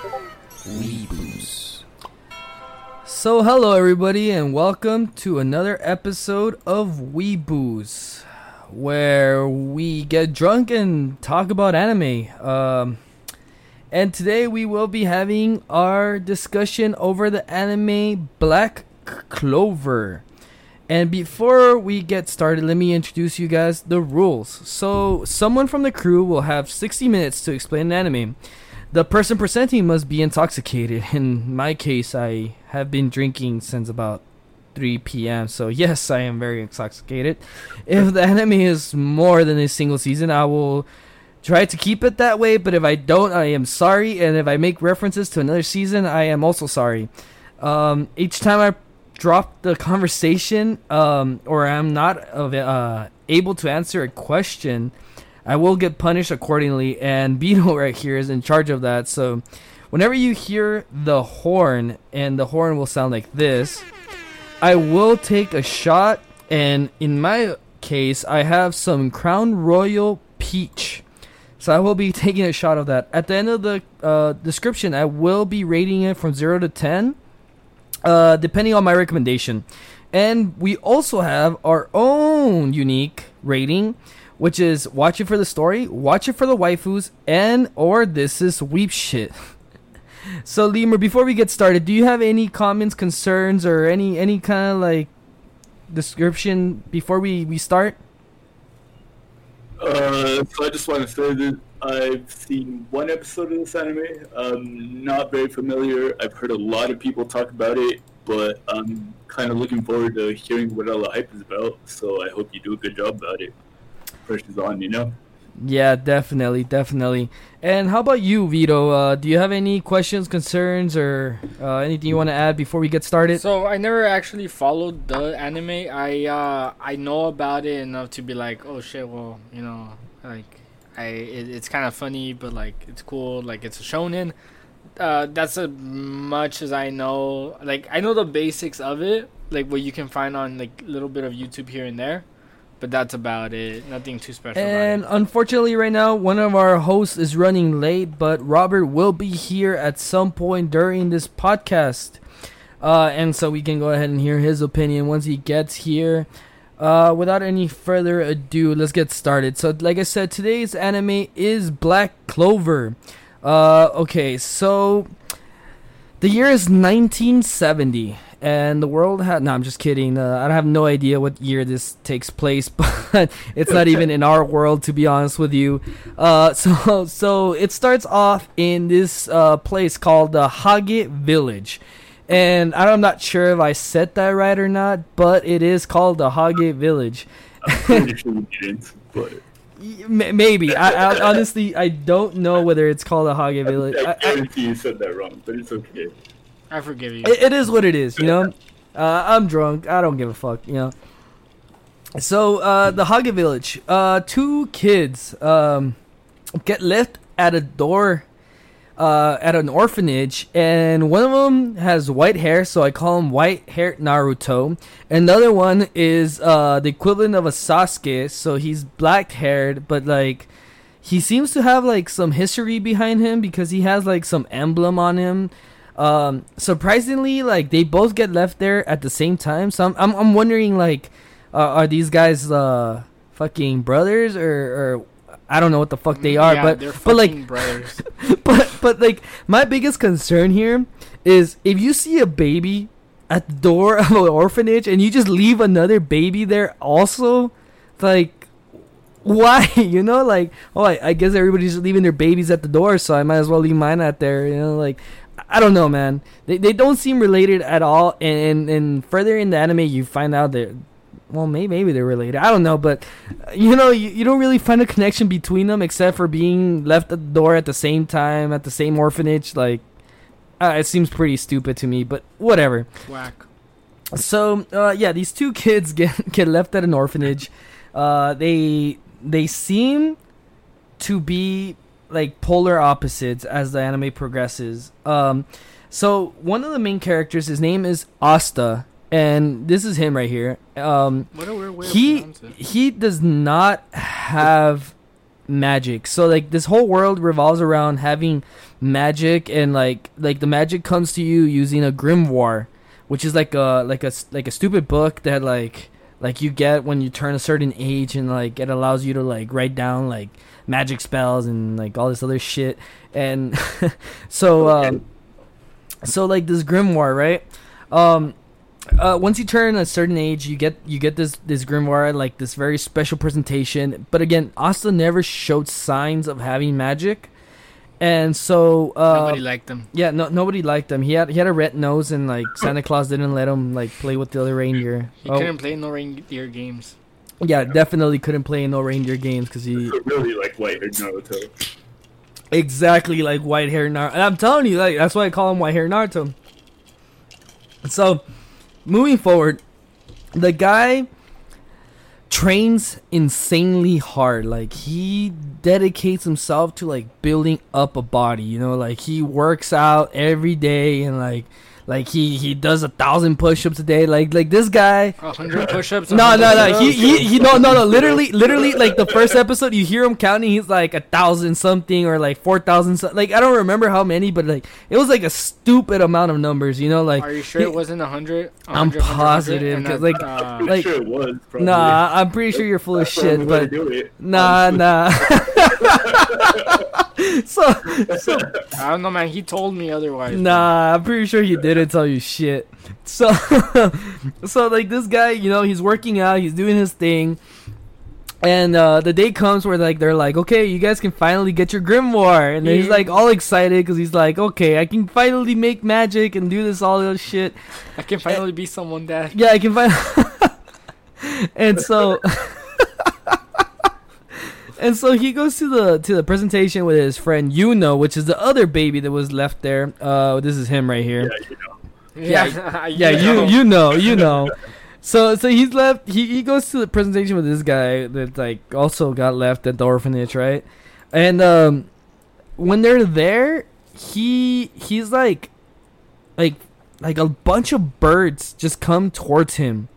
Weeboos. So, hello everybody, and welcome to another episode of Weeboos, where we get drunk and talk about anime. Um, and today we will be having our discussion over the anime Black Clover. And before we get started, let me introduce you guys the rules. So, someone from the crew will have 60 minutes to explain an anime. The person presenting must be intoxicated. In my case, I have been drinking since about 3 p.m. So, yes, I am very intoxicated. If the enemy is more than a single season, I will try to keep it that way. But if I don't, I am sorry. And if I make references to another season, I am also sorry. Um, each time I drop the conversation um, or I'm not uh, able to answer a question, I will get punished accordingly. And Beto right here is in charge of that. So whenever you hear the horn, and the horn will sound like this, I will take a shot. And in my case, I have some Crown Royal Peach. So I will be taking a shot of that. At the end of the uh, description, I will be rating it from 0 to 10, uh, depending on my recommendation. And we also have our own unique rating which is watch it for the story, watch it for the waifus, and or this is weep shit. so Lemur, before we get started, do you have any comments, concerns, or any any kind of like description before we we start? Uh, so I just want to say that I've seen one episode of this anime. I'm not very familiar. I've heard a lot of people talk about it, but I'm kind of looking forward to hearing what all the hype is about. So I hope you do a good job about it. Pressure's on, you know. Yeah, definitely, definitely. And how about you, Vito? Uh, do you have any questions, concerns, or uh, anything you want to add before we get started? So I never actually followed the anime. I uh, I know about it enough to be like, oh shit, well, you know, like I it, it's kind of funny, but like it's cool, like it's a shonen. Uh, that's as much as I know. Like I know the basics of it, like what you can find on like a little bit of YouTube here and there but that's about it. Nothing too special. And unfortunately, right now, one of our hosts is running late, but Robert will be here at some point during this podcast. Uh, and so we can go ahead and hear his opinion once he gets here. Uh, without any further ado, let's get started. So, like I said, today's anime is Black Clover. Uh, okay, so the year is 1970 and the world had no i'm just kidding uh, i have no idea what year this takes place but it's not even in our world to be honest with you uh, so so it starts off in this uh, place called the hage village and i'm not sure if i said that right or not but it is called the hage village Maybe. I, I, honestly I don't know whether it's called a Hage Village. I, I, you said that wrong, but it's okay. I forgive you. It, it is what it is, you know. Uh, I'm drunk. I don't give a fuck, you know. So uh, the Haga Village, uh, two kids um, get left at a door uh, at an orphanage, and one of them has white hair, so I call him White Haired Naruto. Another one is uh, the equivalent of a Sasuke, so he's black haired, but like he seems to have like some history behind him because he has like some emblem on him um, surprisingly, like they both get left there at the same time. So I'm I'm, I'm wondering like, uh, are these guys uh fucking brothers or or I don't know what the fuck they are, yeah, but but like brothers. but but like my biggest concern here is if you see a baby at the door of an orphanage and you just leave another baby there also, like why you know like oh I, I guess everybody's leaving their babies at the door so i might as well leave mine out there you know like I don't know, man. They they don't seem related at all. And and further in the anime, you find out that well, maybe maybe they're related. I don't know, but you know, you, you don't really find a connection between them except for being left at the door at the same time at the same orphanage. Like, uh, it seems pretty stupid to me, but whatever. Whack. So uh, yeah, these two kids get get left at an orphanage. Uh, they they seem to be like polar opposites as the anime progresses. Um, so one of the main characters, his name is Asta, and this is him right here. Um, what a weird way he he does not have magic. So like this whole world revolves around having magic and like like the magic comes to you using a grimoire, which is like a like a like a stupid book that like like you get when you turn a certain age and like it allows you to like write down like magic spells and like all this other shit and so um so like this grimoire right um uh, once you turn a certain age, you get you get this this grimoire like this very special presentation. But again, Asta never showed signs of having magic, and so uh, Nobody liked them. yeah, no nobody liked him. He had he had a red nose, and like Santa Claus didn't let him like play with the other reindeer. He Oh, couldn't play no reindeer games. Yeah, definitely couldn't play in no reindeer games because he really like white haired Naruto. exactly like white hair Naruto. And I'm telling you, like that's why I call him white hair Naruto. So, moving forward, the guy trains insanely hard. Like he dedicates himself to like building up a body. You know, like he works out every day and like like he he does a thousand push-ups a day. Like like this guy. A hundred push-ups. No, no, no. He, he, he, no, no, no. Literally, literally, like the first episode, you hear him counting. He's like a thousand something or like four thousand. So, like I don't remember how many, but like it was like a stupid amount of numbers. You know, like Are you sure he- it wasn't a hundred? A I'm hundred, hundred, positive, and 'cause, a- like- uh, like- sure it was. Probably. nah. I'm pretty sure you're full of That's the shit, but do nah, nah. so, so I don't know, man. He told me otherwise. Nah, I'm pretty sure he didn't tell you shit. So, so like this guy, you know, he's working out, he's doing his thing, and uh, the day comes where like they're like, okay, you guys can finally get your grimoire, and then he's like all excited because he's like, okay, I can finally make magic and do this all this shit. I can finally be someone that. Yeah, I can finally. and so, and so he goes to the to the presentation with his friend Yuno, which is the other baby that was left there. Uh, this is him right here. Yeah, you know. Yeah, Yeah, you you know, you know. So so he's left. He he goes to the presentation with this guy that like also got left at the orphanage, right? And um, when they're there, he he's like, like like a bunch of birds just come towards him,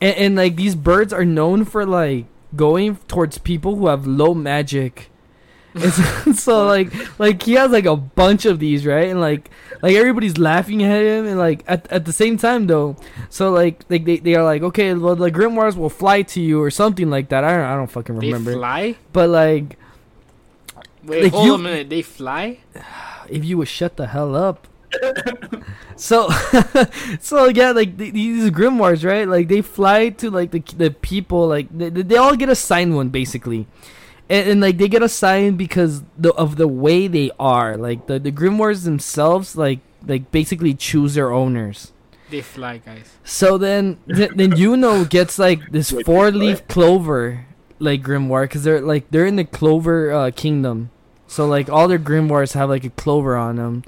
and, and like these birds are known for like going towards people who have low magic. So, so like like he has like a bunch of these right and like like everybody's laughing at him and like at, at the same time though so like like they, they are like okay well the grimoires will fly to you or something like that i don't, I don't fucking remember They fly. but like Wait, Like, hold you- a minute. They fly. if you would shut the hell up so so yeah like th- these grimoires right? Like they fly to like the the people like they, they all get assigned one basically. And, and like they get assigned because the, of the way they are. Like the the grimoires themselves like like basically choose their owners. They fly, guys. so then, th- then Yuno gets like this Wait, four leaf clover like grimoire because they're like they're in the clover uh, kingdom. So like all their grimoires have like a clover on them,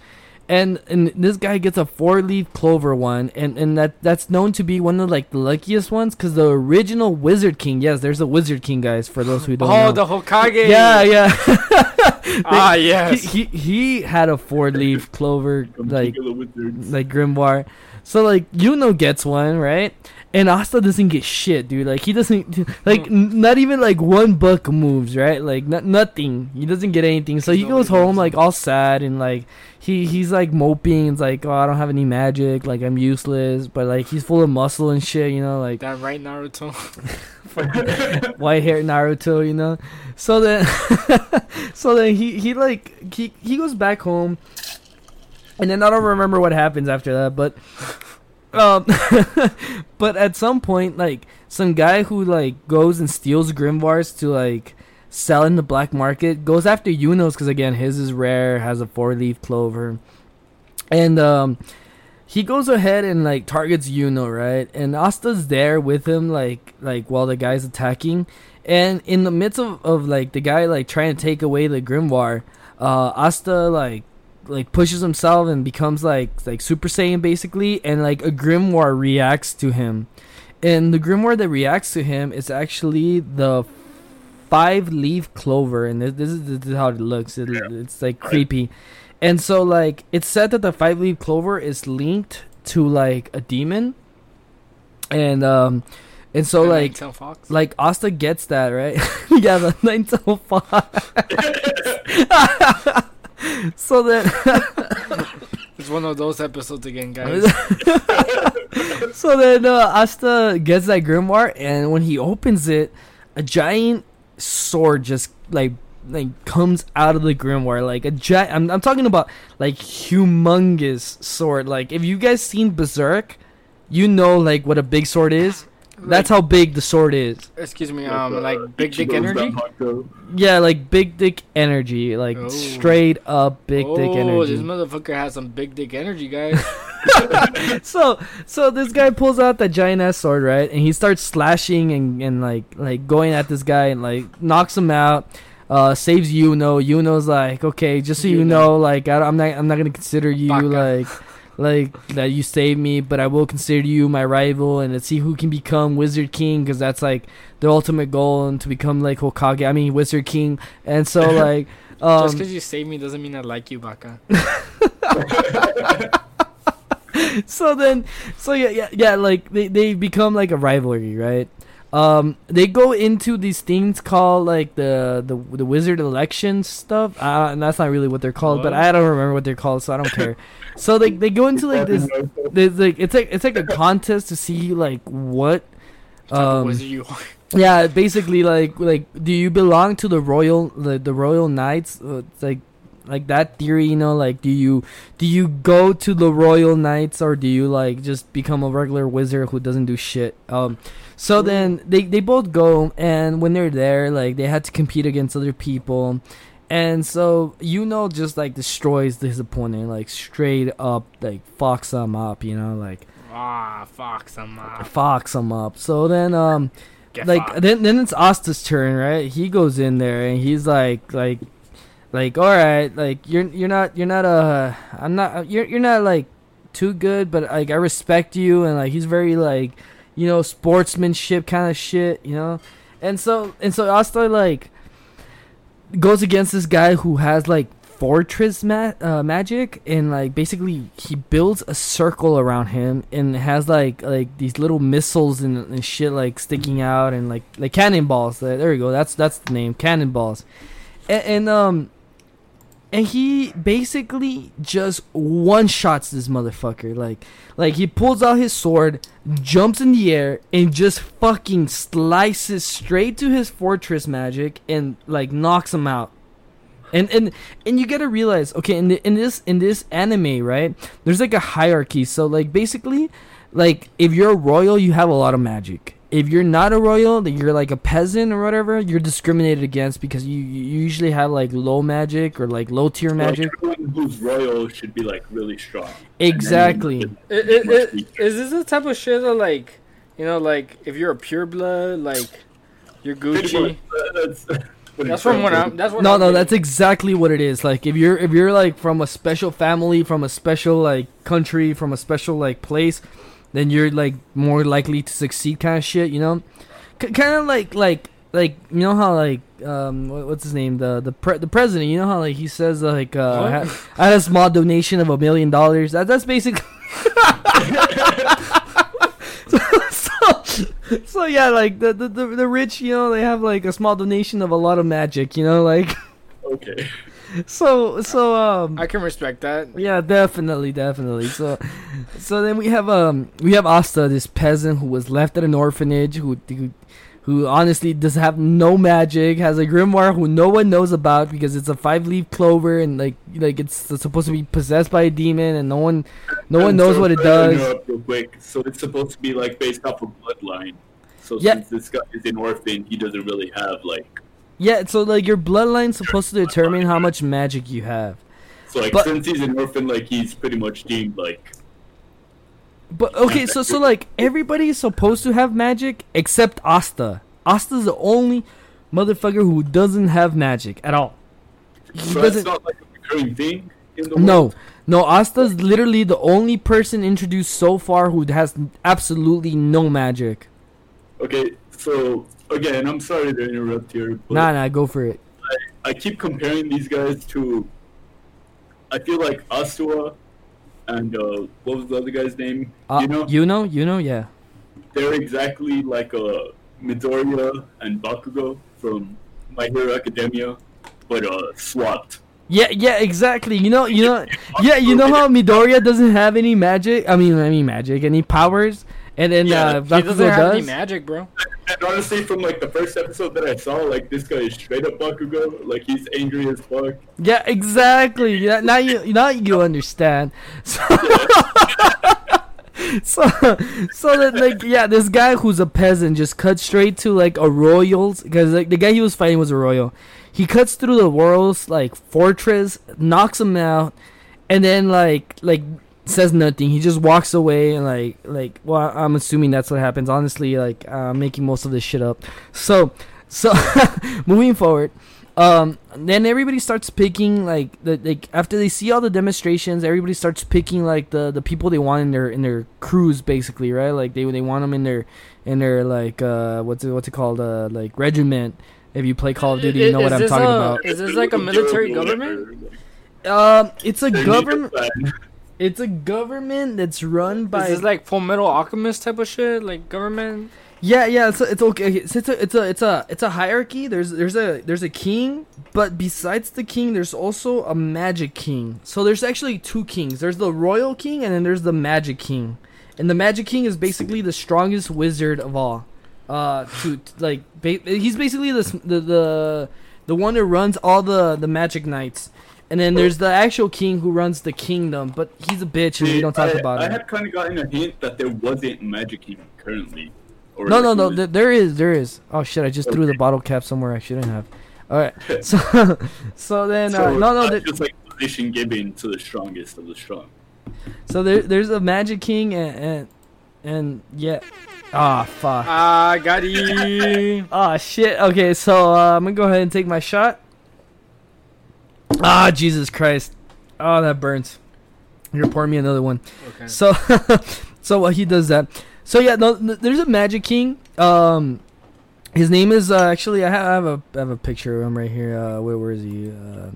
and and this guy gets a four leaf clover one, and and that that's known to be one of like the luckiest ones because the original Wizard King. Yes, there's a Wizard King, guys. For those who don't know. Oh, know. the Hokage. yeah, yeah. Ah, he, yes. he he had a four leaf clover like King of the Wizards. like grimoire. So like Yuno gets one, right? And Asta doesn't get shit, dude. Like he doesn't like n- not even like one book moves, right? Like not nothing. He doesn't get anything. So he goes home like all sad and like he he's like moping. It's like oh I don't have any magic. Like I'm useless. But like he's full of muscle and shit. You know like that right, Naruto. white hair Naruto, you know. So then, so then he he like he he goes back home, and then I don't remember what happens after that, but um, but at some point, like some guy who like goes and steals grimoires to like sell in the black market goes after Yuno's because again his is rare, has a four leaf clover, and um he goes ahead and like targets Yuno, right? And Asta's there with him, like like while the guy's attacking. And in the midst of, of like the guy like trying to take away the grimoire, uh, Asta like like pushes himself and becomes like like Super Saiyan basically, and like a grimoire reacts to him. And the grimoire that reacts to him is actually the five leaf clover, and this, this is this is how it looks. It, Yeah. It's like creepy. And so like it's said that the five leaf clover is linked to like a demon. And um and so The like fox. like Asta gets that, right? yeah, the nine tail fox. so then It's one of those episodes again, guys. so then uh, Asta gets that grimoire, and when he opens it, a giant sword just like like comes out of the grimoire, like a giant. I'm I'm talking about like humongous sword. Like if you guys seen Berserk, you know like what a big sword is. That's how big the sword is. Excuse me, Like, um, uh, like big dick energy. Yeah, like big dick energy, like Oh. straight up big dick oh, energy. this motherfucker has some big dick energy, guys. so so this guy pulls out that giant ass sword right and he starts slashing and, and like like going at this guy and like knocks him out uh saves Yuno Yuno's like okay just so you Yuno. know like I, am not I'm not gonna consider you Baka. like like that you saved me but I will consider you my rival and let's see who can become Wizard King because that's like the ultimate goal and to become like Hokage I mean Wizard King and so like um Just because you saved me doesn't mean I like you, Baka. so then so yeah yeah yeah like they, they become like a rivalry right um they go into these things called like the the, the wizard election stuff. Uh, and that's not really what they're called but i don't remember what they're called so i don't care. So they, they go into like this there's like it's like it's like a contest to see like what um wizard you are. yeah basically like like do you belong to the royal the, the royal knights? Uh, it's like like that theory you know like do you do you go to the royal knights or do you like just become a regular wizard who doesn't do shit? Um so then they they both go and when they're there like they had to compete against other people. And so Yuno just like destroys his opponent like straight up like fucks him up you know like Ah, fox, I'm uh, fucks him up. So then um get like then then it's Asta's turn, right? He goes in there and he's like like like all right, like you're you're not you're not uh I'm not you're you're not like too good, but like I respect you and like he's very like you know sportsmanship kind of shit, you know. And so and so Asta like goes against this guy who has like fortress ma- uh, magic and like basically he builds a circle around him and has like like these little missiles and, and shit like sticking out and like like cannonballs. There, we go. That's that's the name cannonballs. And, and um and he basically just one shots this motherfucker. Like like he pulls out his sword jumps in the air and just fucking slices straight to his fortress magic and like knocks him out. And and and you gotta realize okay in, the, in this in this anime right there's like a hierarchy. So like basically like if you're a royal you have a lot of magic if you're not a royal that you're like a peasant or whatever you're discriminated against because you, you usually have like low magic or like low tier magic everyone who's royal should be like really strong. exactly It, it, must it, be- is this the type of shit that like, you know, like if you're a pure blood, like you're Gucci. That's, That's from what I'm. That's what. no I'm no getting. that's exactly what it is like if you're if you're like from a special family from a special like country from a special like place then you're like more likely to succeed kind of shit you know? C- kind of like like like you know how like um what, what's his name? The the pre- the president you know how like he says like uh I had, I had a small donation of a million dollars? That that's basically so, so, so yeah like the, the the the rich you know they have like a small donation of a lot of magic you know like Okay. So so um I can respect that. yeah definitely definitely so so then we have um we have asta this peasant who was left at an orphanage who who, who honestly does have no magic has a grimoire who no one knows about because it's a five leaf clover and like like it's supposed to be possessed by a demon and no one no one And knows so, what it does Real quick. So it's supposed to be like based off of bloodline. So Yeah. since this guy is an orphan, he doesn't really have like. Yeah so like your bloodline's supposed to determine how much magic you have So like But- since he's an orphan, like he's pretty much deemed like. But okay, so so like everybody is supposed to have magic except Asta. Asta's the only motherfucker who doesn't have magic at all. He So doesn't. not like a recurring thing in the No, world. no. Asta's literally the only person introduced so far who has absolutely no magic. Okay, so again, I'm sorry to interrupt here, but Nah, nah. Go for it. I keep comparing these guys to. I feel like Asua and uh, what was the other guy's name? Uh, you know, you know, you know, yeah. they're exactly like uh, Midoriya and Bakugo from My Hero Academia, but uh, swapped. Yeah, yeah, exactly. You know, you know, yeah, you know how Midoriya doesn't have any magic. I mean, I mean magic, any powers, and then Yeah, uh, he He Bakugo doesn't have any magic, bro. And honestly, from like the first episode that I saw, like this guy is straight up Bakugo. Like he's angry as fuck. Yeah, exactly. Yeah, now you now you understand. So, so, so that like yeah, this guy who's a peasant just cuts straight to like a royal's because like the guy he was fighting was a royal. He cuts through the world's like fortress, knocks him out, and then like like says nothing. He just walks away and like like well, I'm assuming that's what happens. Honestly, like uh, I'm making most of this shit up. So so moving forward um then everybody starts picking like the like after they see all the demonstrations everybody starts picking like the the people they want in their in their crews basically right like they they want them in their in their like uh what's it what's it called uh like regiment if you play call of duty you know Is what i'm this talking a- about Is this like a military government? um it's a They need a government plan. It's a government that's run by Is this like Full Metal Alchemist type of shit? Like government? Yeah, yeah, it's it's okay. It's, it's a it's a it's a it's a hierarchy. There's there's a there's a king, but besides the king, there's also a magic king. So there's actually two kings. There's the royal king, and then there's the magic king. And the magic king is basically the strongest wizard of all. Uh, to, like ba- he's basically the, the the the one that runs all the the magic knights. And then there's the actual king who runs the kingdom, but he's a bitch, and we don't talk I, about I him. had kind of gotten a hint that there wasn't Magic King currently. Or No, no, no. Th- there is, there is. Oh shit! I just threw the bottle cap somewhere I shouldn't have. All right. So, so then, uh, no, no. it's There, just like position given to the strongest of the strong. so there, there's a Magic King and and, and yeah. Ah, fuck. Ah, got you. Ah, shit. Okay, so uh, I'm gonna go ahead and take my shot. Ah, Jesus Christ. Oh, that burns. You're pouring me another one. Okay. So, so he does that. So yeah, no, th- there's a Magic King. Um, his name is uh, actually I have, I have a I have a picture of him right here. Uh, where where is he? Uh,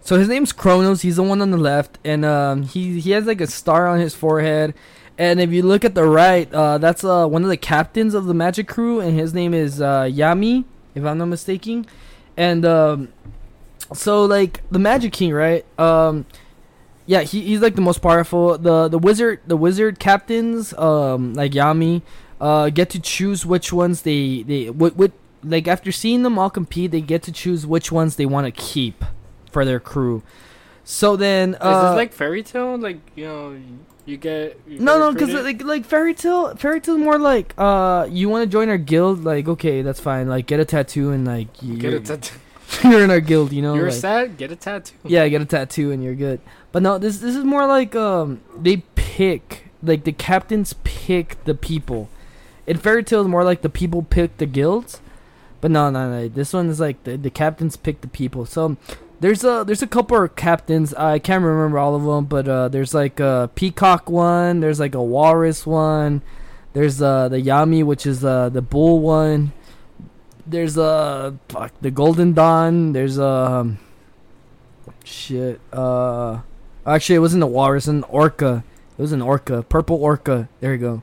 so his name's Kronos. He's the one on the left, and um, he he has like a star on his forehead. And if you look at the right, uh, that's uh, one of the captains of the Magic Crew, and his name is uh, Yami, if I'm not mistaken. And um, so like the Magic King, right? Um, yeah, he, he's like the most powerful. The the wizard the wizard captains, um, like Yami, uh, get to choose which ones they they what what like after seeing them all compete, they get to choose which ones they want to keep for their crew. So then, uh, is this like fairy tale? Like you know, you get you no, get no, because like like fairy tale, fairy tale more like uh, you want to join our guild, like okay, that's fine. Like get a tattoo and like you, get a tattoo. you're in our guild, you know. You're like, sad. Get a tattoo. yeah, get a tattoo and you're good. But no, this this is more like um they pick like the captains pick the people. In fairy tale, it's more like the people pick the guilds. But no, no, no. This one is like the, the captains pick the people. So there's a there's a couple of captains. I can't remember all of them, but uh, there's like a peacock one. There's like a walrus one. There's uh the yami, which is uh the bull one. There's uh fuck the golden dawn. There's um shit. Uh, actually, it wasn't a walrus, an orca. It was an orca, purple orca. There you go.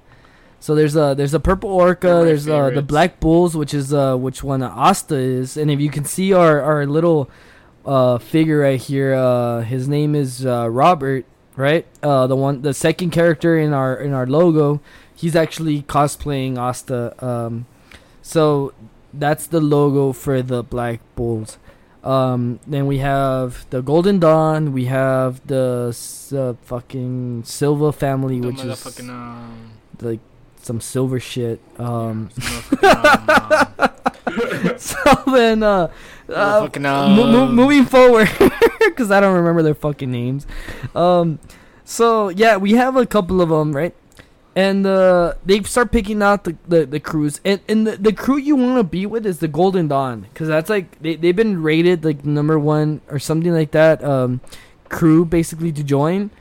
So there's a there's a purple orca. There's uh, the black bulls, which is uh which one uh, Asta is, and if you can see our our little uh figure right here, uh his name is uh Robert, right? Uh the one the second character in our in our logo, he's actually cosplaying Asta. Um, so that's the logo for the black bulls. Um, then we have the Golden Dawn. We have the uh, fucking Silva family, The which is um, like some silver shit. Um, um, so then, uh, uh, Motherfucking, mo- mo- um, moving forward, because I don't remember their fucking names. Um, so yeah, we have a couple of them, right? And uh, they start picking out the, the, the crews, and, and the, the crew you want to be with is the Golden Dawn, because that's like they they've been rated like number one or something like that. Um, crew basically to join.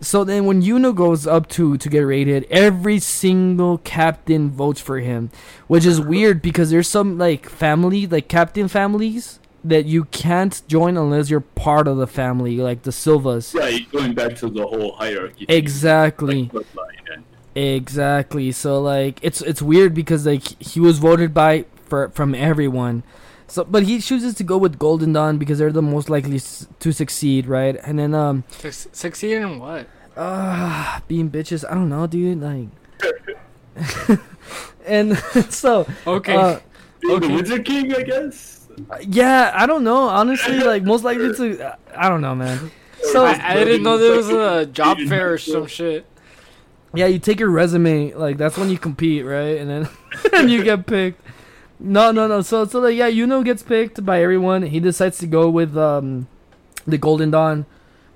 So then when Yuno goes up to to get rated, every single captain votes for him, which is weird because there's some like family like captain families that you can't join unless you're part of the family, like the Silvas. Right, going back to the whole hierarchy. thing, Exactly. like bloodline and- Exactly. So like it's it's weird because like he was voted by for from everyone. So, but he chooses to go with Golden Dawn because they're the most likely s- to succeed, right? And then um, Suc- Succeed in what? uh, being bitches, I don't know, dude. Like, and so Okay. uh, Okay. the Wizard King, I guess. yeah, I don't know. Honestly, like most likely to, I don't know, man. So I, I didn't know there was a job fair or some shit. Yeah, you take your resume, like that's when you compete, right? And then and you get picked. No, no, no. So so like yeah, Yuno gets picked by everyone. He decides to go with um the Golden Dawn,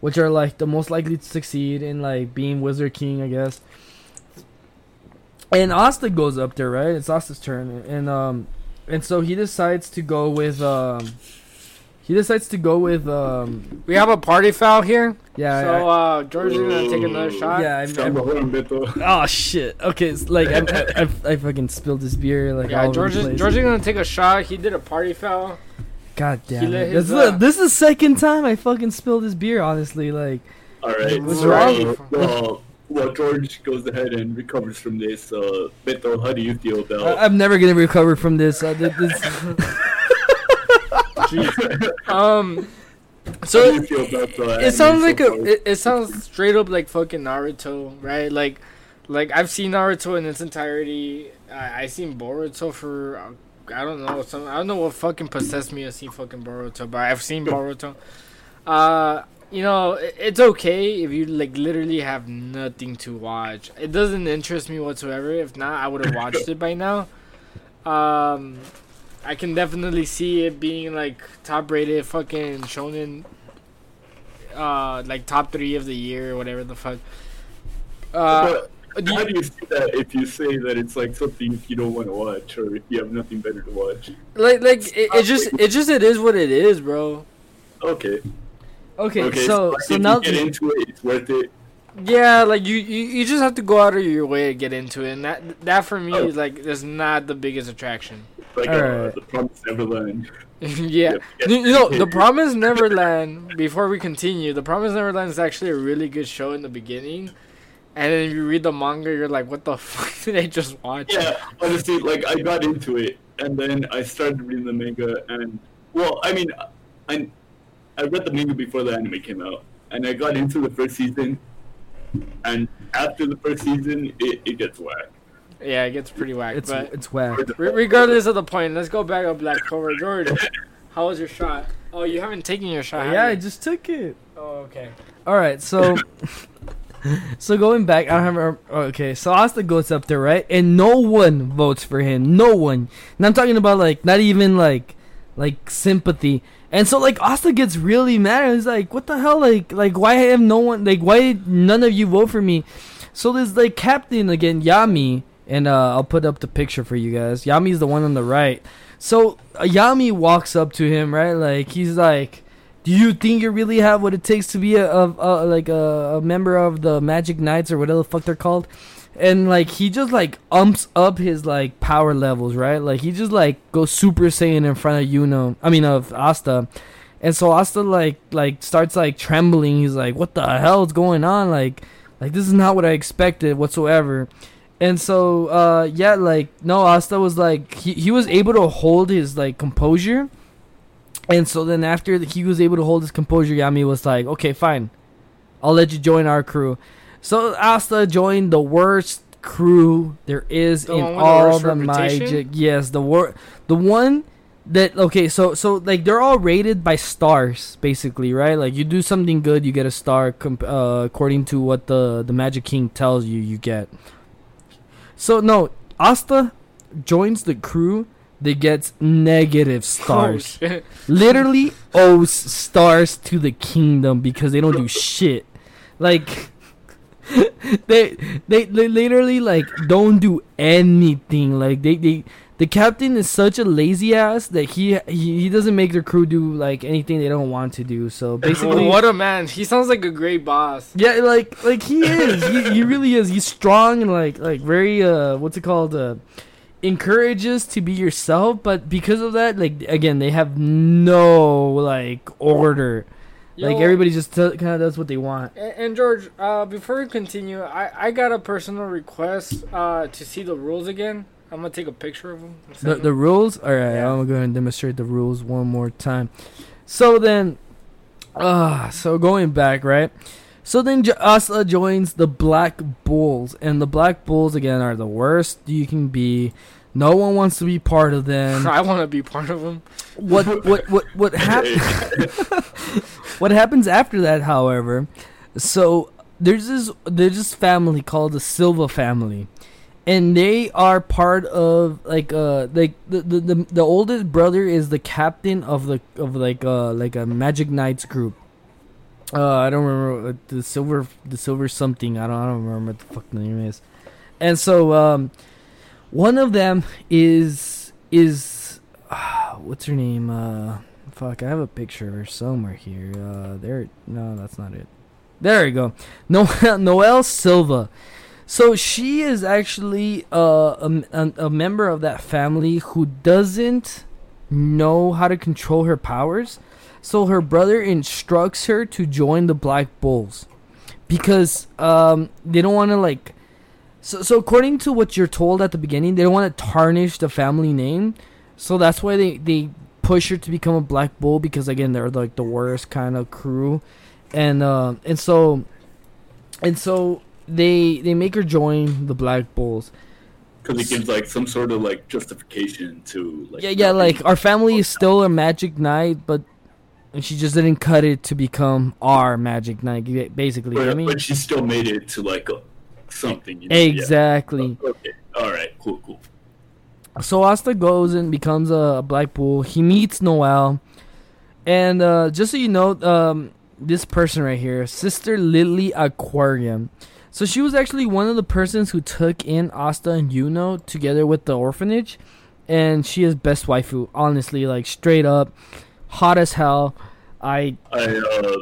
which are like the most likely to succeed in like being Wizard King, I guess. And Asta goes up there, right? It's Asta's turn. And um and so he decides to go with um he decides to go with um We have a party foul here. yeah so uh, George is gonna take another shot. yeah I'm, Stand I'm, behind Beto. Oh shit! Okay, it's like I, I, I, I fucking spilled this beer like Yeah, George is. George is gonna take a shot. He did a party foul. God damn it! his, This, is uh, the, this is the second time I fucking spilled this beer. Honestly, like All right. What's so, wrong? Well, well, George goes ahead and recovers from this. Uh, Beto, how do you feel about? I, I'm never gonna recover from this. Uh, th- Um, so you feel about the it sounds like a it, it sounds straight up like fucking Naruto, right? Like, like I've seen Naruto in its entirety. I I seen Boruto for uh, I don't know some I don't know what fucking possessed me to see fucking Boruto, but I've seen Boruto. Uh, you know it, it's okay if you like literally have nothing to watch. It doesn't interest me whatsoever. If not, I would have watched it by now. Um. I can definitely see it being like top rated fucking shonen uh like top three of the year or whatever the fuck. Uh But how do you see that if you say that it's like something you don't want to watch, or if you have nothing better to watch? like like it, it just it just it is what it is, bro. Okay. okay, Okay. so so if now get into it, it's worth it. Yeah, like you, you you just have to go out of your way to get into it, and that that for me Oh. is like is not the biggest attraction. Like uh, the Promised Neverland. yeah. Yep. You, you know, The Promised Neverland, before we continue, The Promised Neverland is actually a really good show in the beginning. And then you read the manga, you're like, what the fuck did I just watch? Yeah, honestly, like I got into it, and then I started reading the manga, and well, I mean, I I read the manga before the anime came out, and I got into the first season, and after the first season, it, it gets whack. Yeah, it gets pretty whack. it's but it's whack. re- regardless of the point, let's go back up Black Clover. George, how was your shot? Oh, you haven't taken your shot. Yeah, I just took it. Oh, okay. All right, so so going back, I don't have. Oh, okay, so Asta goes up there, right? And no one votes for him. No one. And I'm talking about like not even like like sympathy. And so like Asta gets really mad. He's like, "What the hell? Like like why have no one? Like why none of you vote for me?" So this like captain again, Yami, and uh, I'll put up the picture for you guys. Yami's the one on the right. So uh, Yami walks up to him, right? Like he's like, "Do you think you really have what it takes to be a, a, a like a, a member of the Magic Knights or whatever the fuck they're called?" And like he just like umps up his like power levels, right? Like he just like goes Super Saiyan in front of Yuno. I mean of Asta. And so Asta like like starts like trembling. He's like, "What the hell is going on? Like like this is not what I expected whatsoever." And so uh yeah, like no, Asta was like he he was able to hold his like composure. And so then after he was able to hold his composure, Yami was like, "Okay, fine. I'll let you join our crew." So Asta joined the worst crew there is The in with the all the magic. Yes, the wor- the one that okay, so so like they're all rated by stars basically, right? Like you do something good, you get a star comp- uh, according to what the the Magic King tells you you get. So no, Asta joins the crew that gets negative oh, stars Oh, literally owes stars to the kingdom because they don't do shit. Like they, they they literally like don't do anything. Like they they the captain is such a lazy ass that he he, he doesn't make the crew do like anything they don't want to do. So basically what a man. He sounds like a great boss. yeah, like like he is. he, he really is. He's strong and like like very uh what's it called uh encourages to be yourself, but because of that, like again, they have no like order. like everybody just t- kind of does what they want. And, and George, uh, before we continue, I, I got a personal request uh, to see the rules again. I'm gonna take a picture of them. The the rules. All right, Yeah. I'm gonna demonstrate the rules one more time. So then, uh so going back, right? So then J- Asa joins the Black Bulls, and the Black Bulls again are the worst you can be. No one wants to be part of them. I want to be part of them. What what what what happened? what happens after that, however, so there's this there's this family called the Silva family, and they are part of like uh like the the, the, the oldest brother is the captain of the of like uh like a Magic Knights group. Uh, I don't remember the silver the silver something. I don't I don't remember what the fuck the name is, and so um, one of them is is what's her name? Uh, fuck, I have a picture of her somewhere here. Uh, there. No, that's not it. There we go. Noel Noel Silva. So she is actually uh, a, a, a member of that family who doesn't know how to control her powers. So her brother instructs her to join the Black Bulls because um, they don't want to like. So, so according to what you're told at the beginning, they don't want to tarnish the family name. So that's why they they push her to become a Black Bull because again they're like the worst kind of crew, and uh, and so and so they they make her join the Black Bulls. Because it gives like some sort of like justification to like. yeah, yeah, like our family is still a Magic Knight, but and she just didn't cut it to become our Magic Knight. Basically, But, I mean, but she still made it to like a, something. You know? yeah. exactly. Okay. All right. Cool. Cool. So Asta goes and becomes a Black Bull. He meets Noel, and uh, just so you know, um, this person right here, Sister Lily Aquarium. So she was actually one of the persons who took in Asta and Yuno together with the orphanage, and she is best waifu. Honestly, like straight up, hot as hell. I I uh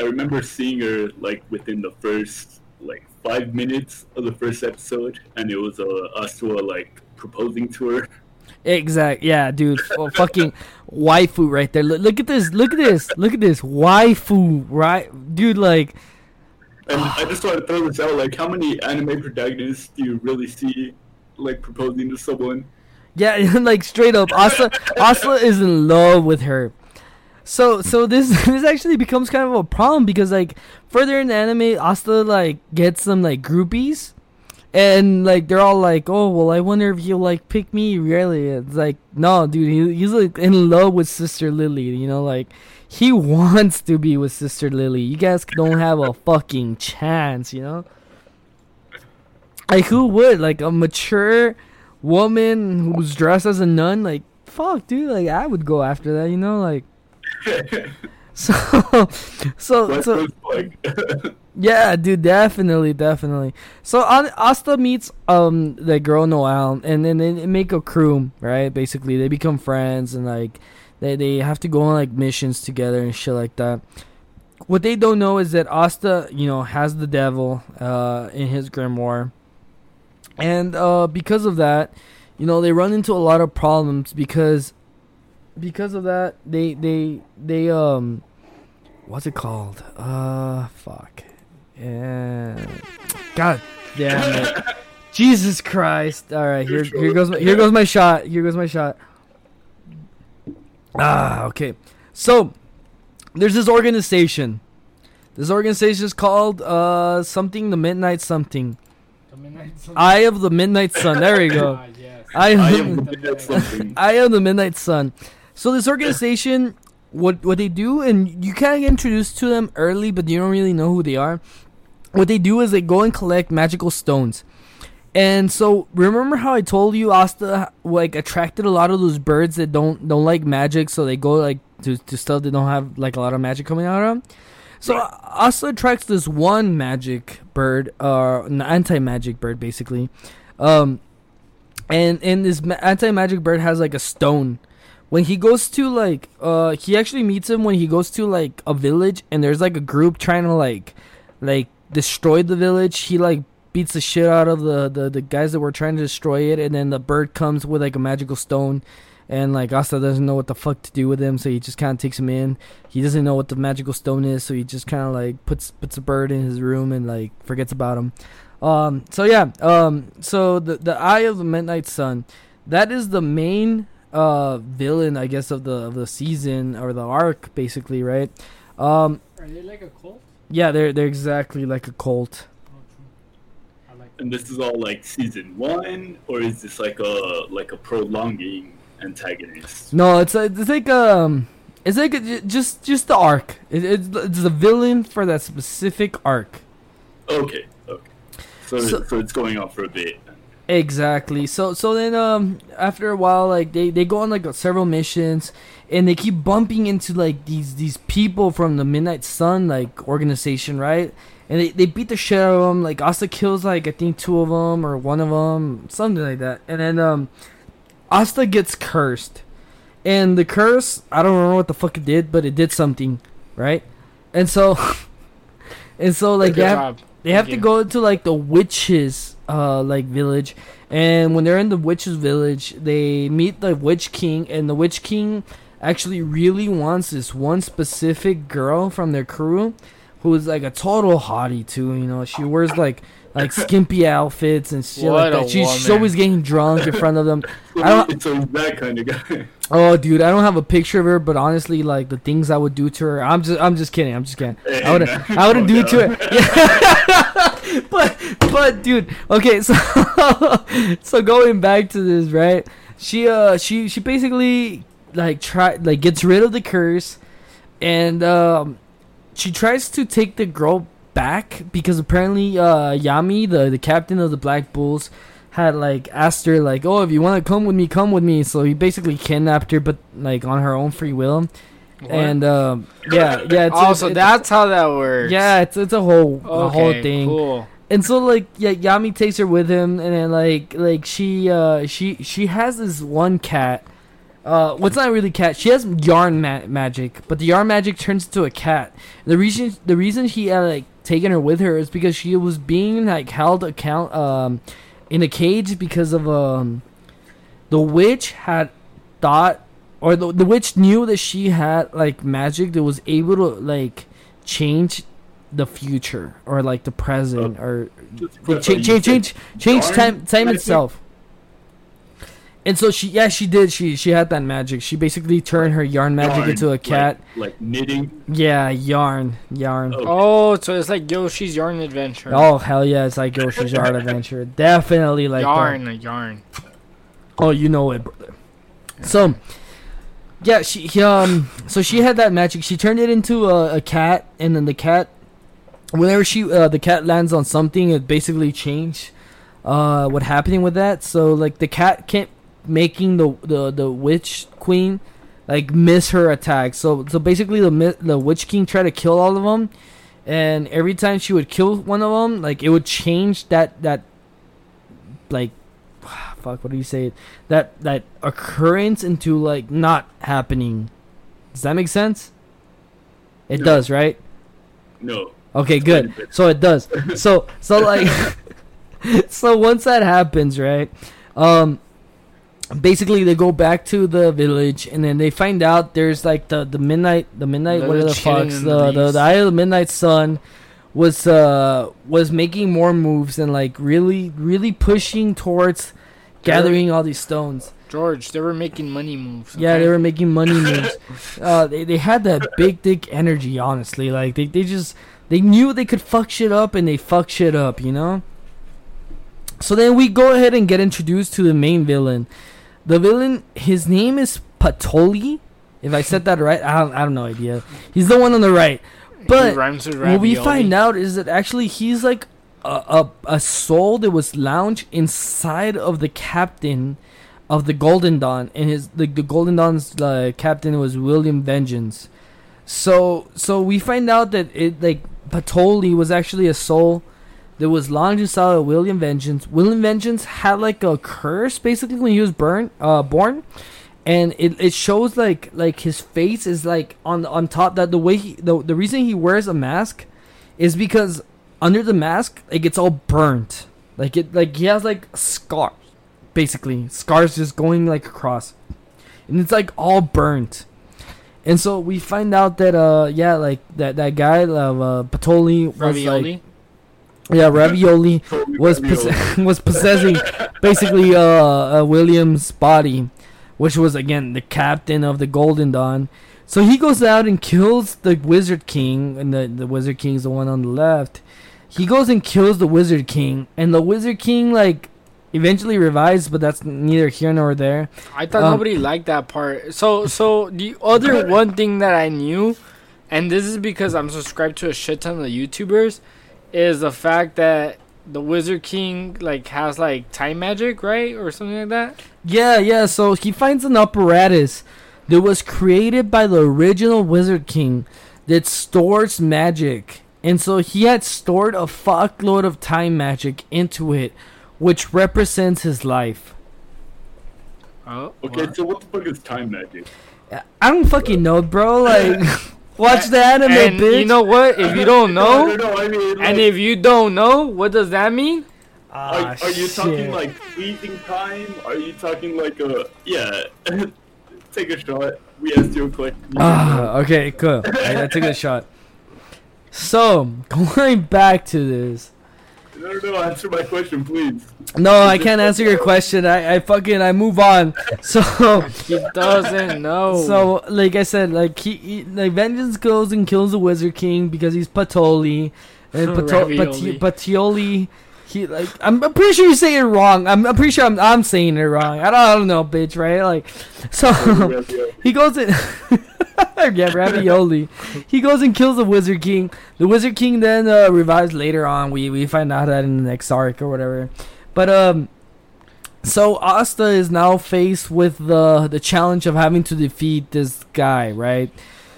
I remember seeing her like within the first like five minutes of the first episode, and it was uh Asua like proposing to her. exact yeah, dude, fucking waifu right there. Look, look at this, look at this, look at this waifu, right, dude? Like. And I just want to throw this out: like, how many anime protagonists do you really see like proposing to someone? Yeah, like straight up, Asa Asa is in love with her. So so this this actually becomes kind of a problem because like further in the anime, Asta like gets some like groupies, and like they're all like, oh well, I wonder if he'll like pick me. Really, it's like no, dude, he, he's like in love with Sister Lily. You know, like he wants to be with Sister Lily. You guys don't have a fucking chance. You know, like who would like a mature woman who's dressed as a nun, like fuck, dude, like I would go after that, you know, like so, so, so, yeah, dude, definitely, definitely. So, Asta meets um the girl Noel, and then they make a crew, right? Basically, they become friends, and like they they have to go on like missions together and shit like that. What they don't know is that Asta, you know, has the devil uh in his grimoire, and uh because of that, you know, they run into a lot of problems because because of that they they they um what's it called? Uh fuck. Yeah. God damn it. Jesus christ. All right here here goes my, here goes my shot. Here goes my shot ah okay so there's this organization this organization is called uh something the midnight something eye of the midnight sun there we go Ah, yes. I I am am looking at something. I am the Midnight Sun. So this organization, what what they do, and you kind of get introduced to them early, but you don't really know who they are. What they do is they go and collect magical stones. And so remember how I told you Asta like attracted a lot of those birds that don't don't like magic, so they go like to, to stuff that don't have like a lot of magic coming out of them. So Asta attracts this one magic bird, uh, an anti-magic bird, basically. Um, and and this ma- anti-magic bird has like a stone when he goes to like uh he actually meets him when he goes to like a village and there's like a group trying to like like destroy the village he like beats the shit out of the the, the guys that were trying to destroy it and then the bird comes with like a magical stone and like Asta doesn't know what the fuck to do with him so he just kind of takes him in he doesn't know what the magical stone is so he just kind of like puts puts a bird in his room and like forgets about him Um, so yeah, um, so the the Eye of the Midnight Sun, that is the main uh villain, I guess, of the of the season or the arc, basically, right? Um, Are they like a cult? yeah, they're they're exactly like a cult. Oh, true. I like And this is all like season one, or is this like a like a prolonging antagonist? No, it's like it's like um, it's like a, j- just just the arc. It, it's it's the villain for that specific arc. Okay, okay. So, So- so, it's going on for a bit. Exactly. So so then um after a while like they they go on like several missions and they keep bumping into like these these people from the Midnight Sun like organization, right? And they, they beat the shit out of them. Like Asta kills like I think two of them or one of them, something like that. And then um Asta gets cursed. And the curse, I don't remember what the fuck it did, but it did something, right? And so and so like Good they have, they have Thank to go to like the witches uh like village and when they're in the witches village they meet the witch king and the witch king actually really wants this one specific girl from their crew who is like a total hottie too you know she wears like like skimpy outfits and shit What like a that she's, she's woman. always getting drunk in front of them I don't- so he's that kind of guy. oh dude i don't have a picture of her but honestly like the things i would do to her i'm just i'm just kidding i'm just kidding I would Hey, I wouldn't calm do it to down. her. Yeah. but but dude, okay, so so going back to this, right? She uh she she basically like try like gets rid of the curse and um she tries to take the girl back because apparently uh Yami, the the captain of the Black Bulls, had like asked her like, "Oh, if you want to come with me, come with me." So he basically kidnapped her but like on her own free will. What? And um yeah, yeah, it's, also, it's, that's how that works. yeah, it's it's a whole a whole thing. Cool. And so like yeah, Yami takes her with him, and then like like she uh she she has this one cat. Uh, what's not really cat? She has yarn ma- magic, but the yarn magic turns into a cat. The reason the reason she had like taken her with her is because she was being like held account um in a cage because of um the witch had thought or the, the witch knew that she had like magic that was able to like change the future or like the present or So change change change change time time itself. And so she yeah she did she she had that magic. She basically turned her yarn magic yarn, into a cat. Like, knitting. Yeah, yarn yarn. Oh. Oh, so it's like Yoshi's Yarn Adventure. Oh hell yeah, it's like Yoshi's Yarn Adventure. Definitely like that. yarn, a yarn. Oh, you know it, brother. So, yeah, she he, um, so she had that magic. She turned it into a, a cat, and then the cat, whenever she uh, the cat lands on something, it basically changed uh what happening with that. So like the cat kept making the the the witch queen like miss her attack. So so basically the the witch king tried to kill all of them, and every time she would kill one of them, like it would change that that like fuck what do you say? That that occurrence into like not happening. Does that make sense? It No. does right? No. okay good. so it does. So so like so once that happens right um basically they go back to the village and then they find out there's like the the midnight the midnight what the Village fucks the, the the the eye of the midnight sun was uh was making more moves and like really really pushing towards gathering all these stones. George, they were making money moves. yeah they were making money moves. Uh they, they had that big dick energy honestly. Like they, they just they knew they could fuck shit up and they fuck shit up you know? So then we go ahead and get introduced to the main villain the villain his name is patolli? If i said that right i don't, I have no idea. He's the one on the right. But what we find out is that actually he's like a, a, a soul that was lounged inside of the captain of the Golden Dawn, and his the, the Golden Dawn's uh, captain was William Vengeance. So so we find out that it like Patolli was actually a soul that was inside of William Vengeance. William Vengeance had like a curse basically when he was born, uh, born, and it, it shows like like his face is like on on top that the way he the, the reason he wears a mask is because under the mask it gets all burnt. Like it like he has like scars basically. Scars just going like across. And it's like all burnt. And so we find out that uh yeah like that that guy uh, uh Patolli was ravioli. like Yeah, Ravioli was ravioli. poss- was possessing basically uh, uh William's body, which was again the captain of the Golden Dawn. So he goes out and kills the Wizard King, and the the Wizard King's the one on the left. He goes and kills the Wizard King, and the Wizard King like eventually revives, but that's neither here nor there. I thought Um, nobody liked that part. So, so the other one thing that I knew, and this is because I'm subscribed to a shit ton of YouTubers, is the fact that the Wizard King like has like time magic, right, or something like that. Yeah, yeah. So he finds an apparatus that was created by the original Wizard King that stores magic. And so he had stored a fuckload of time magic into it, which represents his life. Oh, Okay, what? so what the fuck is time magic? I don't fucking know, bro. Like, watch the anime, and bitch. you know what? If you don't know, no, no. I mean, like, and if you don't know, what does that mean? Ah, are, are you talking like freezing time? Are you talking like a yeah? Take a shot. We asked you a question. Ah, okay, cool. I, I took a shot. So, going back to this. No, no, no. Answer my question, please. No, I can't answer your question. I, I fucking I move on. So He doesn't know. So, like I said, like he, he like Vengeance goes and kills the Wizard King because he's Patolli, and Pato- Ravioli. Pati- Patioli. He like I'm, I'm pretty sure you say it wrong. I'm, I'm pretty sure I'm, I'm saying it wrong. I don't, I don't know, bitch. Right? Like, so he goes in. yeah, ravioli. He goes and kills the Wizard King. The Wizard King then uh, revives later on. We we find out that in the next arc or whatever. But um, so Asta is now faced with the the challenge of having to defeat this guy, right?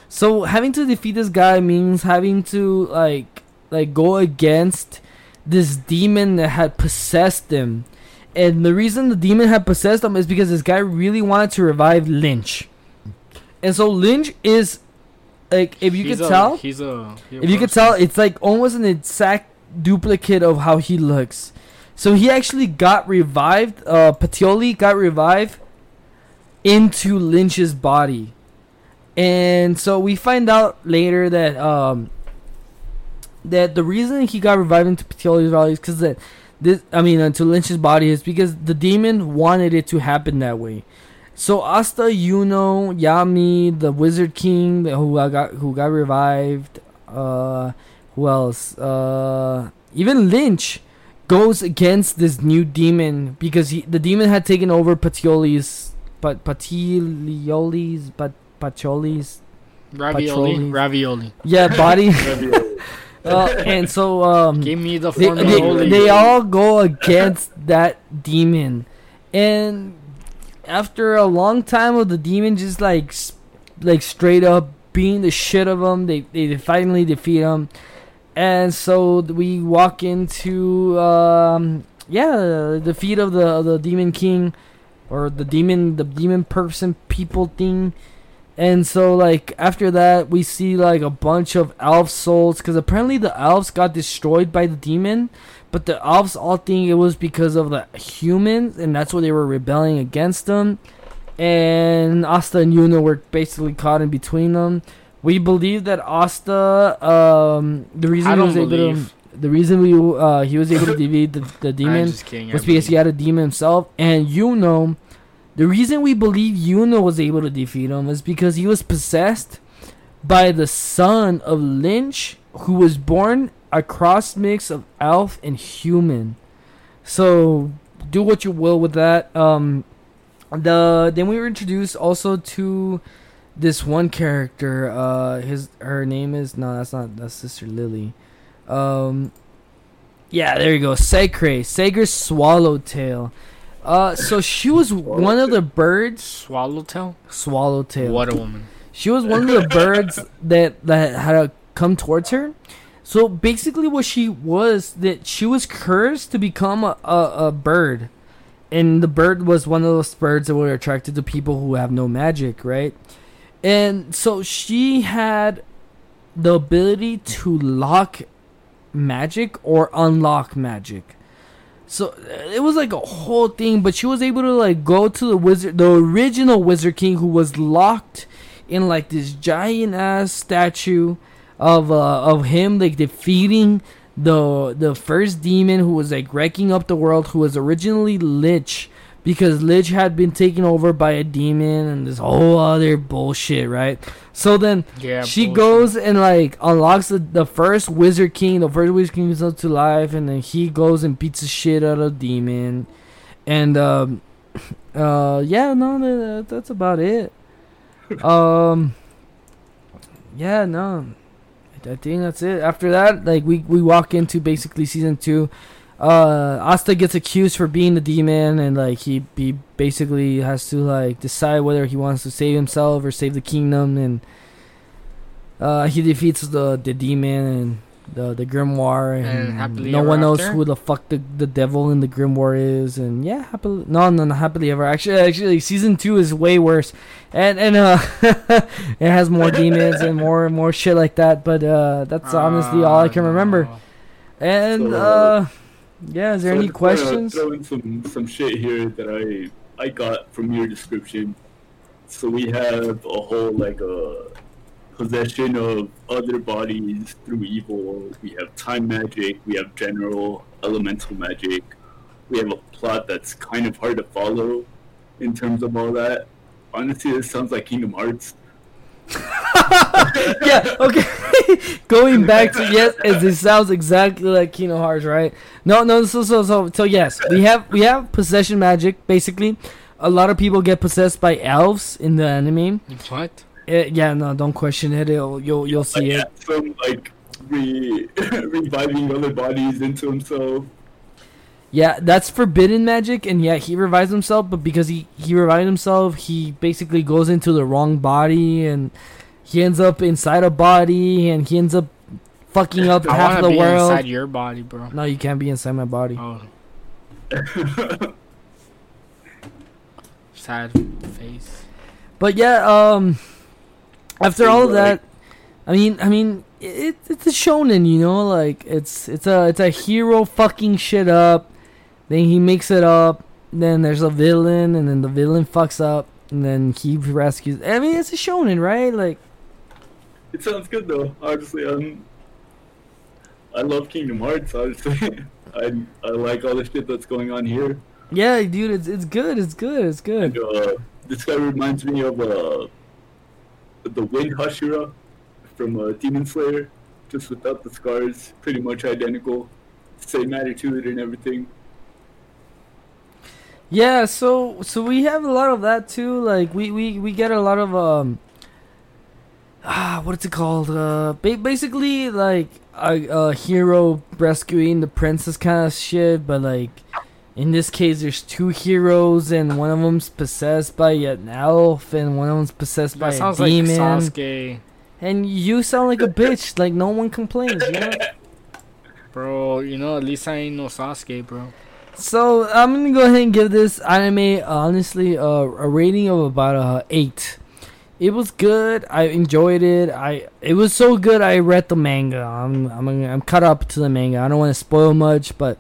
So having to defeat this guy means having to like like go against this demon that had possessed him. And the reason the demon had possessed him is because this guy really wanted to revive Lynch. And so Lynch is like if you He's could a- tell he's a. he's a if you could tell, it's like almost an exact duplicate of how he looks. So he actually got revived. Uh, Patioli got revived into Lynch's body, and so we find out later that um that the reason he got revived into Patioli's body is because that this I mean into Lynch's body is because the demon wanted it to happen that way. So Asta, Yuno, Yami, the Wizard King, who I got who got revived, uh, who else? Uh, even Lynch goes against this new demon because he the demon had taken over Patioli's, but Patioli's, but Patioli's, ravioli. Ravioli. yeah, body. Uh, and so um, Give me the they, they, they all go against that demon and after a long time of the demon just like like straight up beating the shit of them they, they finally defeat him and so we walk into um yeah the defeat of the of the demon king or the demon the demon person people thing. And so like after that we see like a bunch of elf souls because apparently the elves got destroyed by the demon but the elves all think it was because of the humans and that's why they were rebelling against them and asta and yuno were basically caught in between them we believe that asta um the reason I he was able to the reason we uh he was able to defeat the, the demon kidding. Was because he had a demon himself. And you know, the reason we believe Yuno was able to defeat him is because he was possessed by the son of Lynch, who was born a cross mix of elf and human. So do what you will with that. Um, the then we were introduced also to this one character. Uh, his her name is no, that's not that's Sister Lily. Um, yeah, there you go. Secre, Sager's swallowtail. Uh, so she was one of the birds. Swallowtail. Swallowtail. What a woman. She was one of the birds that that had to come towards her. So basically, what she was that she was cursed to become a, a, a bird, and the bird was one of those birds that were attracted to people who have no magic, right? And so she had the ability to lock magic or unlock magic. So it was like a whole thing, but she was able to like go to the wizard, the original Wizard King, who was locked in like this giant ass statue of uh, of him like defeating the the first demon who was like wrecking up the world, who was originally Licht, because Licht had been taken over by a demon and this whole other bullshit, right? So then Yeah. she bullshit. goes and like unlocks the, the first wizard king the first wizard king comes up to life and then he goes and beats the shit out of demon and um uh yeah no that, that's about it um yeah no i think that's it. After that like we we walk into basically season two. Uh asta gets accused for being the demon and like he he basically has to like decide whether he wants to save himself or save the kingdom and uh he defeats the the demon and the the grimoire and, And happily no ever one knows after? who the fuck the, the devil in the grimoire is and yeah happily no no not happily ever actually actually season two is way worse and and uh it has more demons and more and more shit like that but uh that's honestly all i can remember no. and So, uh yeah is there So any questions Throw in some some shit here that I I got from your description. So we have a whole like a possession of other bodies through evil. We have time magic. We have general elemental magic. We have a plot that's kind of hard to follow in terms of all that. Honestly, this sounds like Kingdom Hearts. yeah, okay. Going back to yes, as it sounds exactly like Kingdom Hearts, right? No, no. So, so, so, so yes, we have we have possession magic. Basically, a lot of people get possessed by elves in the anime. What? Eh, yeah, no, don't question it. It'll, you'll you'll see Like, it. Some like re- reviving other bodies into himself. Yeah, that's forbidden magic, and yeah, he revives himself. But because he he revived himself, he basically goes into the wrong body, and he ends up inside a body, and he ends up fucking up I half want of to the be world. inside your body, bro. No, you can't be inside my body. Oh, sad face. But yeah, um, after all of that, I mean, I mean, it, it's a shonen, you know, like it's it's a it's a hero fucking shit up, then he makes it up, then there's a villain, and then the villain fucks up, and then he rescues. I mean, it's a shonen, right? Like, It sounds good though. Honestly, um, I love Kingdom Hearts. Honestly, I I like all the shit that's going on here. yeah, dude, it's it's good, it's good, it's And good. uh, this guy reminds me of uh, the Wind Hashira from uh, Demon Slayer, just without the scars. Pretty much identical, same attitude and everything. Yeah, so so we have a lot of that too. Like we we we get a lot of um ah what's it called? Uh ba- basically like a, a hero rescuing the princess kind of shit, but like in this case there's two heroes and one of them's possessed by an elf and one of them's possessed by That a sounds like demon. Sasuke, and you sound like a bitch, like no one complains, you know? bro. You know, at least I ain't no Sasuke, bro. So I'm gonna go ahead and give this anime honestly uh, a rating of about a eight. It was good. I enjoyed it. I it was so good. I read the manga. I'm I'm I'm caught up to the manga. I don't want to spoil much, but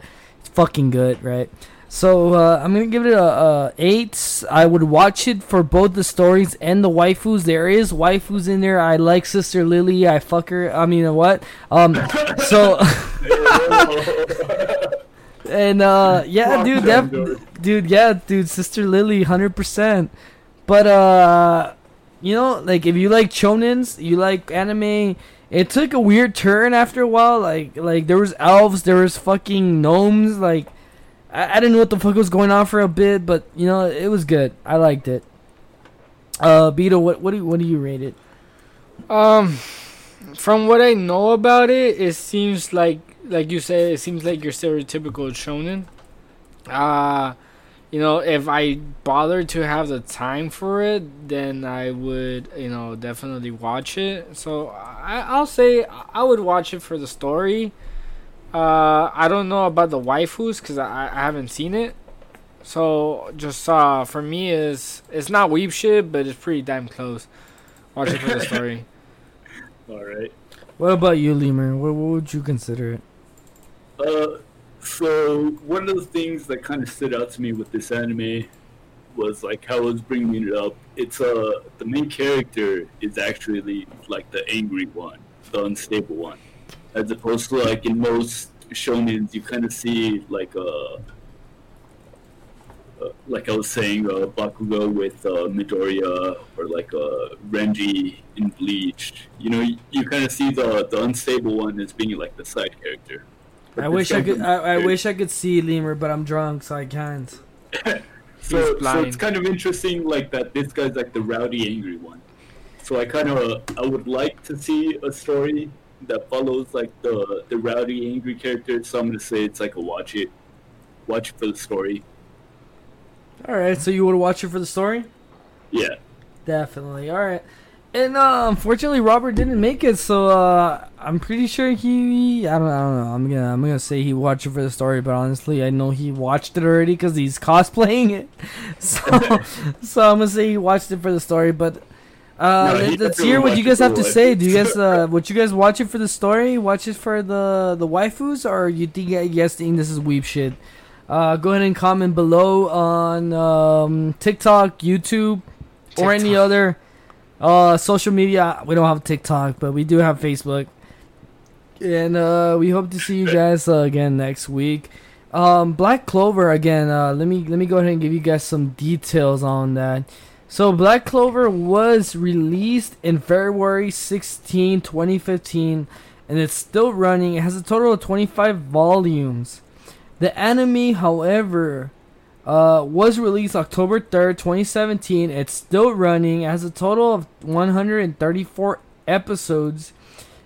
fucking good, right? So uh, I'm gonna give it a, a eight. I would watch it for both the stories and the waifus. There is waifus in there. I like Sister Lily. I fuck her. I mean, what? Um, so. And uh yeah, dude, that dude. dude, yeah, dude, Sister Lily, hundred percent. But uh, you know, like if you like shonens, you like anime. It took a weird turn after a while. Like like there was elves, there was fucking gnomes. Like I, I didn't know what the fuck was going on for a bit, but you know it was good. I liked it. Uh, Beto, what what do you, what do you rate it? Um, from what I know about it, it seems like, like you said, it seems like your stereotypical shonen. Uh, you know, if I bothered to have the time for it, then I would, you know, definitely watch it. So I, I'll say I would watch it for the story. Uh, I don't know about the waifus because I, I haven't seen it. So just uh, for me is it's not weep shit, but it's pretty damn close. Watch it for the story. All right. What about you, Lemur? What, what would you consider it? Uh, so one of the things that kind of stood out to me with this anime was like how I was bringing it up. It's uh the main character is actually like the angry one, the unstable one. as opposed to like in most shonens, you kind of see like a. Uh, like I was saying, uh, Bakugo with uh, Midoriya or like uh, Renji in Bleach. You know, you, you kind of see the the unstable one as being like the side character. But I wish I could. I, I wish I could see Lemur, but I'm drunk, so I can't. so, so it's kind of interesting, like that. This guy's like the rowdy, angry one. So I kind of I would like to see a story that follows like the the rowdy, angry character. So I'm gonna say it's like a watch it, watch it for the story. All right, so you would watch it for the story? Yeah, Definitely. All right. And uh, unfortunately, Robert didn't make it, so uh, I'm pretty sure he. I don't. I don't know. I'm gonna. I'm gonna say he watched it for the story, but honestly, I know he watched it already because he's cosplaying it. So, so I'm gonna say he watched it for the story. But uh, No, let- let's hear what you guys have to say. Do you guys uh, would you guys watch it for the story? Watch it for the the waifus, or you think you guys think this is weep shit? Uh, go ahead and comment below on um, TikTok, YouTube, or any other uh, social media. We don't have TikTok, but we do have Facebook. And uh, we hope to see you guys uh, again next week. Um, Black Clover again. Uh, let me let me go ahead and give you guys some details on that. So Black Clover was released in February 16, 2015, and it's still running. It has a total of 25 volumes. The anime, however, uh, was released October 3rd, 2017. It's still running. It has a total of 134 episodes.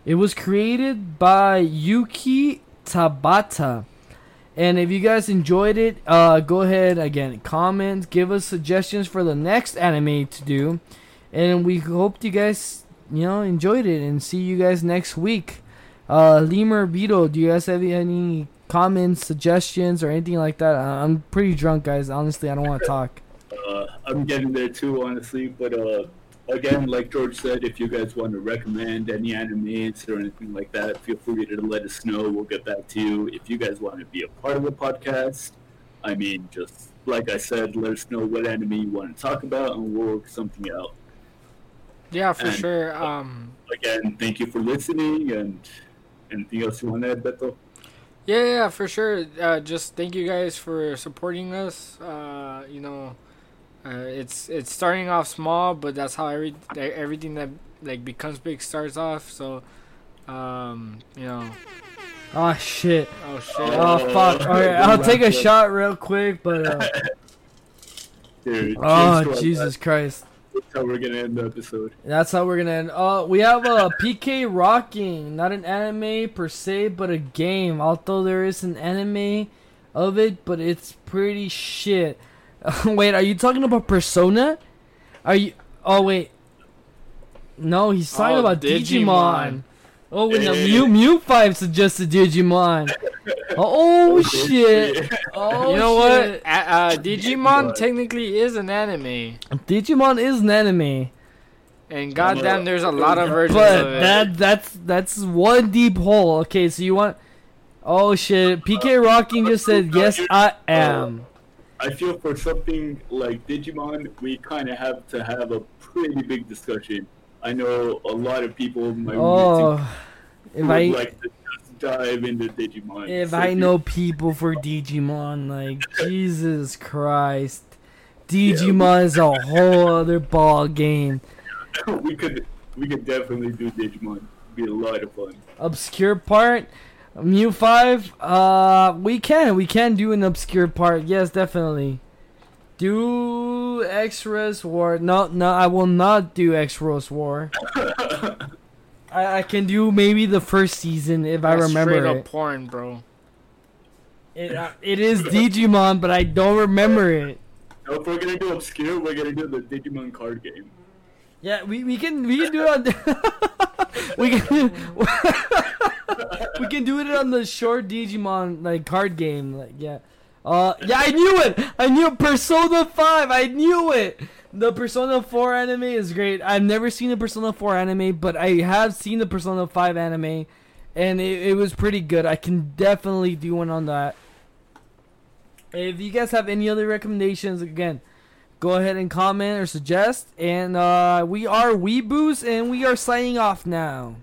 It was created by Yuki Tabata. And if you guys enjoyed it, uh, go ahead again, comment, give us suggestions for the next anime to do. And we hope you guys, you know, enjoyed it and see you guys next week. Uh, Lemur Beetle, do you guys have any comments, suggestions, or anything like that? I- I'm pretty drunk, guys. Honestly, I don't want to talk. uh, I'm getting there too, honestly. But uh, again, like George said, if you guys want to recommend any animes or anything like that, feel free to let us know. We'll get back to you. If you guys want to be a part of the podcast, I mean, just like I said, let us know what anime you want to talk about, and we'll work something out. Yeah, for And- sure. Um, Again, thank you for listening, and anything else you want to add, Beto? Yeah, yeah, for sure. Uh, just thank you guys for supporting us. Uh, you know, uh, it's it's starting off small, but that's how every everything that like becomes big starts off. So, um, you know, Oh shit. oh shit. Oh fuck. All right, I'll take a shot real quick, but uh, Dude, oh Jesus Christ. That's how we're gonna end the episode. That's how we're gonna end. Uh, we have a uh, PK Rocking, not an anime per se, but a game. Although there is an anime of it, but it's pretty shit. wait, are you talking about Persona? Are you? Oh wait, no, he's talking Oh, about Digimon. Digimon. Oh, when the Hey. Mew Mew Five suggested Digimon. Oh shit! Oh, you know shit. what? A- uh, Digimon But- technically is an anime, Digimon is an anime. and goddamn, there's a lot of versions But of it. that that's that's one deep hole. Okay, so you want? Oh shit! PK Rocking just said yes, I am. I feel for something like Digimon, we kind of have to have a pretty big discussion. I know a lot of people might Oh, if would I like to just dive into Digimon. if So I know people for Digimon, like Jesus Christ, Digimon is a whole other ball game. we could we could definitely do Digimon. It'd be a lot of fun. Obscure part, Mew Five. Uh, we can we can do an obscure part. Yes, definitely. Do Xros War. No, no, I will not do Xros War. I, I can do maybe the first season if I remember straight up porn, bro. It, uh, it is Digimon, but I don't remember it. Now, if we're gonna do obscure, we're gonna do the Digimon card game. Yeah, we, we can we can do it on we can we can do it on the short Digimon like card game like yeah. Uh yeah, I knew it. I knew. Persona 5. I knew it. The Persona 4 anime is great. I've never seen a Persona 4 anime, but I have seen the Persona 5 anime and it, it was pretty good. I can definitely do one on that. If you guys have any other recommendations again, go ahead and comment or suggest. And uh, we are Weeboos, and we are signing off now.